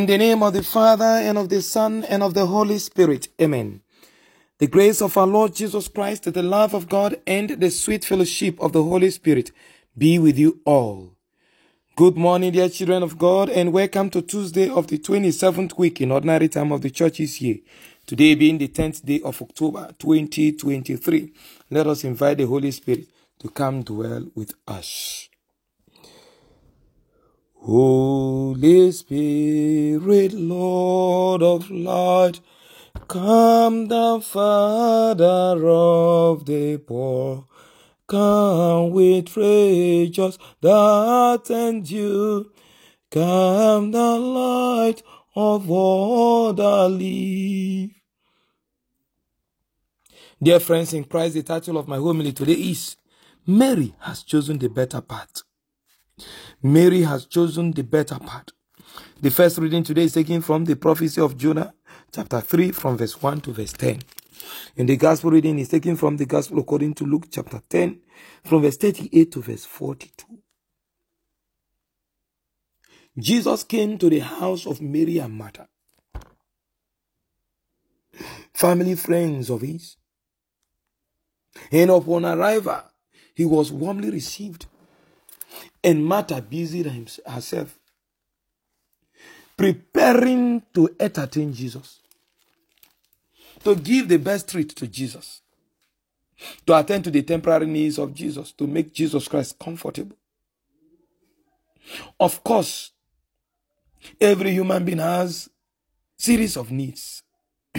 In the name of the Father, and of the Son, and of the Holy Spirit. Amen. The grace of our Lord Jesus Christ, the love of God, and the sweet fellowship of the Holy Spirit be with you all. Good morning, dear children of God, and welcome to Tuesday of the 27th week in ordinary time of the church's year. Today being the 10th day of October 2023. Let us invite the Holy Spirit to come dwell with us. Holy Spirit, Lord of light, come down, Father of the poor. Come with treasures that endure. Come the light of all that live. Dear friends in Christ, the title of my homily today is Mary has chosen the better path. Mary has chosen the better part. The first reading today is taken from the prophecy of Jonah, chapter 3, from verse 1 to verse 10. And the gospel reading is taken from the gospel according to Luke, chapter 10, from verse 38 to verse 42. Jesus came to the house of Mary and Martha, family friends of his. And upon arrival, he was warmly received and Martha busied herself preparing to entertain Jesus, to give the best treat to Jesus, to attend to the temporary needs of Jesus, to make Jesus Christ comfortable. Of course, every human being has series of needs.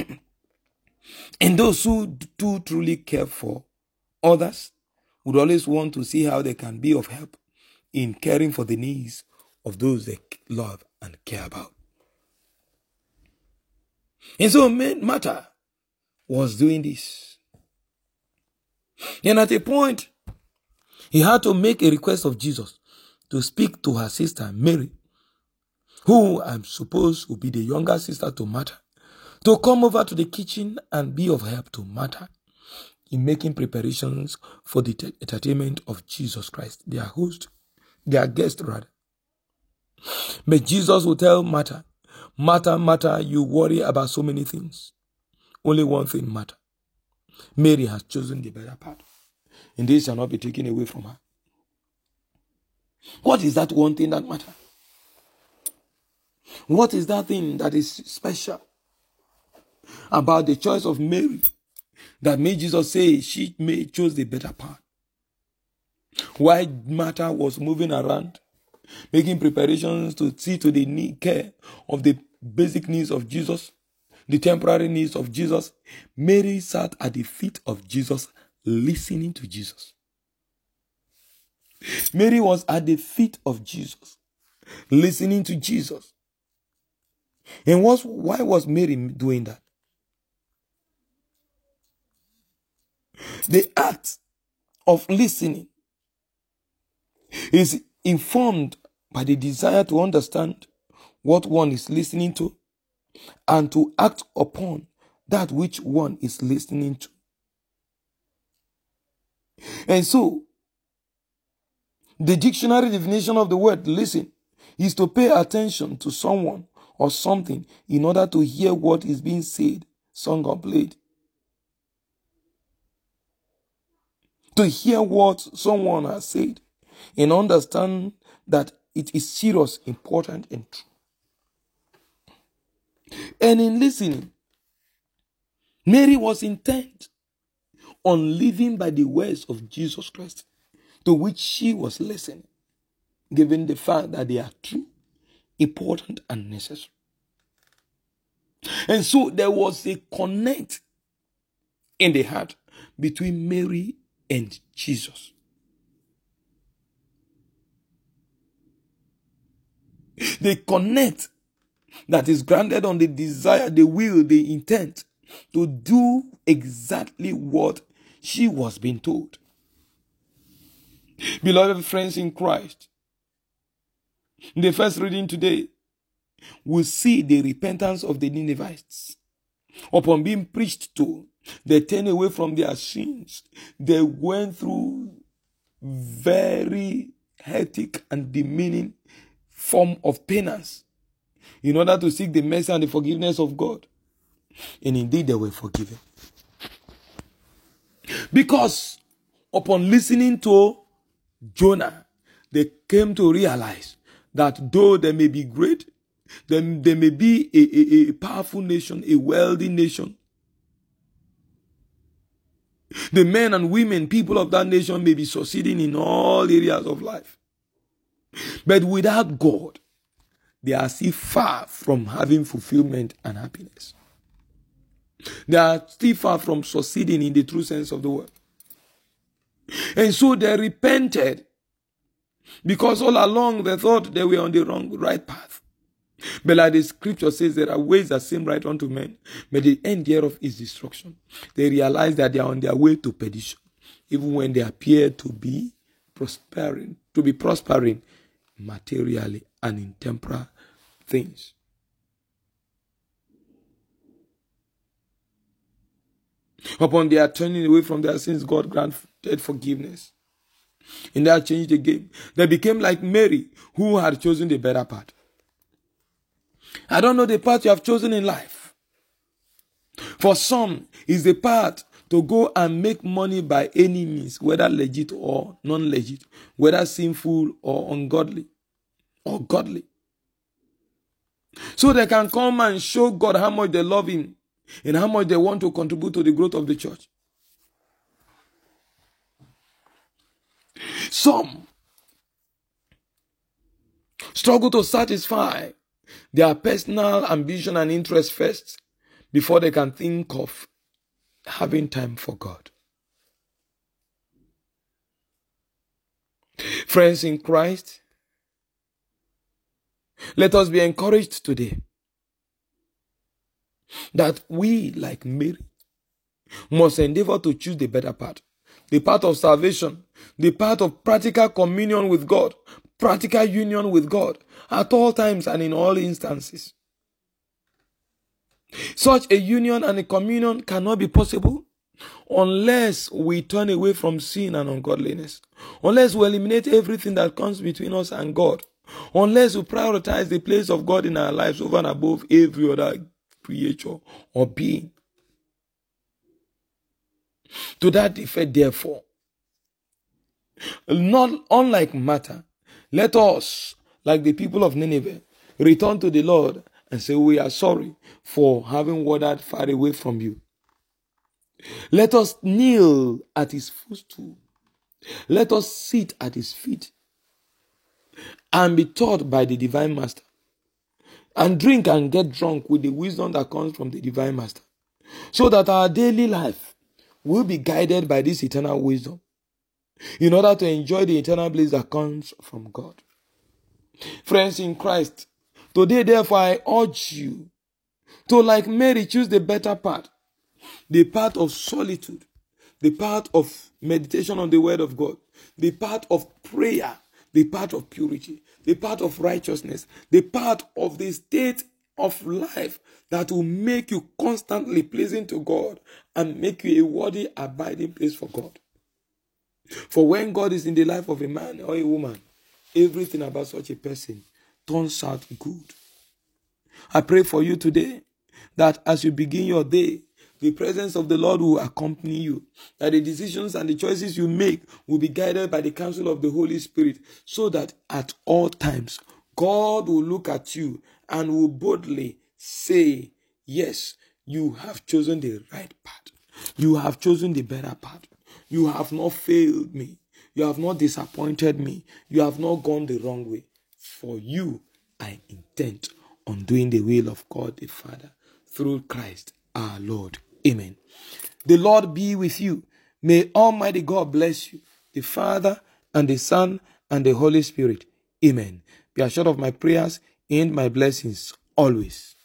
and those who do truly care for others would always want to see how they can be of help in caring for the needs of those they love and care about. And so Martha was doing this. And at a point, he had to make a request of Jesus to speak to her sister Mary, who I'm supposed will be the younger sister to Martha, to come over to the kitchen and be of help to Martha in making preparations for the entertainment of Jesus Christ, their host their guest rather. But Jesus will tell Martha, Martha, Martha, you worry about so many things. Only one thing matter. Mary has chosen the better part. And this shall not be taken away from her. What is that one thing that matters? What is that thing that is special about the choice of Mary that made Jesus say she may chose the better part? While Martha was moving around, making preparations to see to the need, care of the basic needs of Jesus, the temporary needs of Jesus, Mary sat at the feet of Jesus, listening to Jesus. Mary was at the feet of Jesus, listening to Jesus. And was, why was Mary doing that? The act of listening is informed by the desire to understand what one is listening to and to act upon that which one is listening to. And so, the dictionary definition of the word listen is to pay attention to someone or something in order to hear what is being said, sung, or played. To hear what someone has said and understand that it is serious, important, and true. And in listening, Mary was intent on living by the words of Jesus Christ, to which she was listening, given the fact that they are true, important, and necessary. And so there was a connect in the heart between Mary and Jesus. They connect that is grounded on the desire, the will, the intent to do exactly what she was being told. Beloved friends in Christ, in the first reading today, we see the repentance of the Ninevites. Upon being preached to, they turned away from their sins. They went through very hectic and demeaning form of penance in order to seek the mercy and the forgiveness of God. And indeed, they were forgiven. Because upon listening to Jonah, they came to realize that though they may be great, then they may be a, a, a powerful nation, a wealthy nation. The men and women, people of that nation may be succeeding in all areas of life. But without God, they are still far from having fulfillment and happiness. They are still far from succeeding in the true sense of the word. And so they repented because all along they thought they were on the wrong, right path. But like the scripture says, there are ways that seem right unto men, but the end thereof is destruction. They realize that they are on their way to perdition, even when they appear to be prospering, to be prospering materially and in temporal things. Upon their turning away from their sins, God granted forgiveness. And that changed the game. They became like Mary, who had chosen the better path. I don't know the path you have chosen in life. For some, is the path to go and make money by any means, whether legit or non legit, whether sinful or ungodly or godly. So they can come and show God how much they love Him and how much they want to contribute to the growth of the church. Some struggle to satisfy their personal ambition and interest first before they can think of having time for God. Friends in Christ, let us be encouraged today that we, like Mary, must endeavor to choose the better path, the path of salvation, the path of practical communion with God, practical union with God at all times and in all instances. Such a union and a communion cannot be possible unless we turn away from sin and ungodliness, unless we eliminate everything that comes between us and God, unless we prioritize the place of God in our lives over and above every other creature or being. To that effect, therefore, not unlike Martha, let us, like the people of Nineveh, return to the Lord and say, We are sorry for having wandered far away from you. Let us kneel at his footstool. Let us sit at his feet and be taught by the divine master and drink and get drunk with the wisdom that comes from the divine master so that our daily life will be guided by this eternal wisdom in order to enjoy the eternal bliss that comes from God. Friends in Christ, today therefore I urge you to like Mary choose the better part, the path of solitude, the path of meditation on the word of God, the path of prayer, the path of purity, the path of righteousness, the path of the state of life that will make you constantly pleasing to God and make you a worthy abiding place for God. For when God is in the life of a man or a woman, everything about such a person turns out good. I pray for you today that as you begin your day, the presence of the Lord will accompany you. That the decisions and the choices you make will be guided by the counsel of the Holy Spirit, so that at all times God will look at you and will boldly say, Yes, you have chosen the right path. You have chosen the better path. You have not failed me. You have not disappointed me. You have not gone the wrong way. For you, I intend on doing the will of God the Father through Christ our Lord. Amen. The Lord be with you. May Almighty God bless you, the Father and the Son and the Holy Spirit. Amen. Be assured of my prayers and my blessings always.